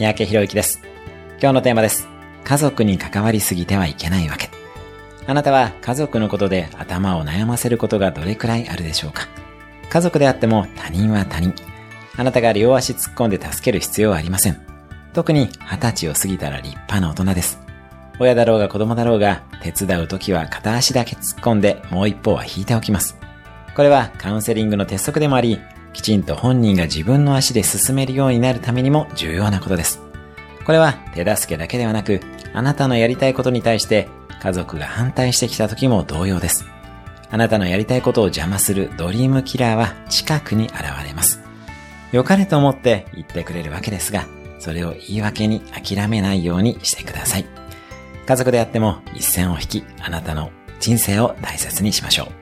三宅博之です。今日のテーマです。家族に関わりすぎてはいけないわけ。あなたは家族のことで頭を悩ませることがどれくらいあるでしょうか家族であっても他人は他人。あなたが両足突っ込んで助ける必要はありません。特に二十歳を過ぎたら立派な大人です。親だろうが子供だろうが手伝う時は片足だけ突っ込んでもう一方は引いておきます。これはカウンセリングの鉄則でもあり、きちんと本人が自分の足で進めるようになるためにも重要なことです。これは手助けだけではなく、あなたのやりたいことに対して家族が反対してきた時も同様です。あなたのやりたいことを邪魔するドリームキラーは近くに現れます。良かれと思って言ってくれるわけですが、それを言い訳に諦めないようにしてください。家族であっても一線を引き、あなたの人生を大切にしましょう。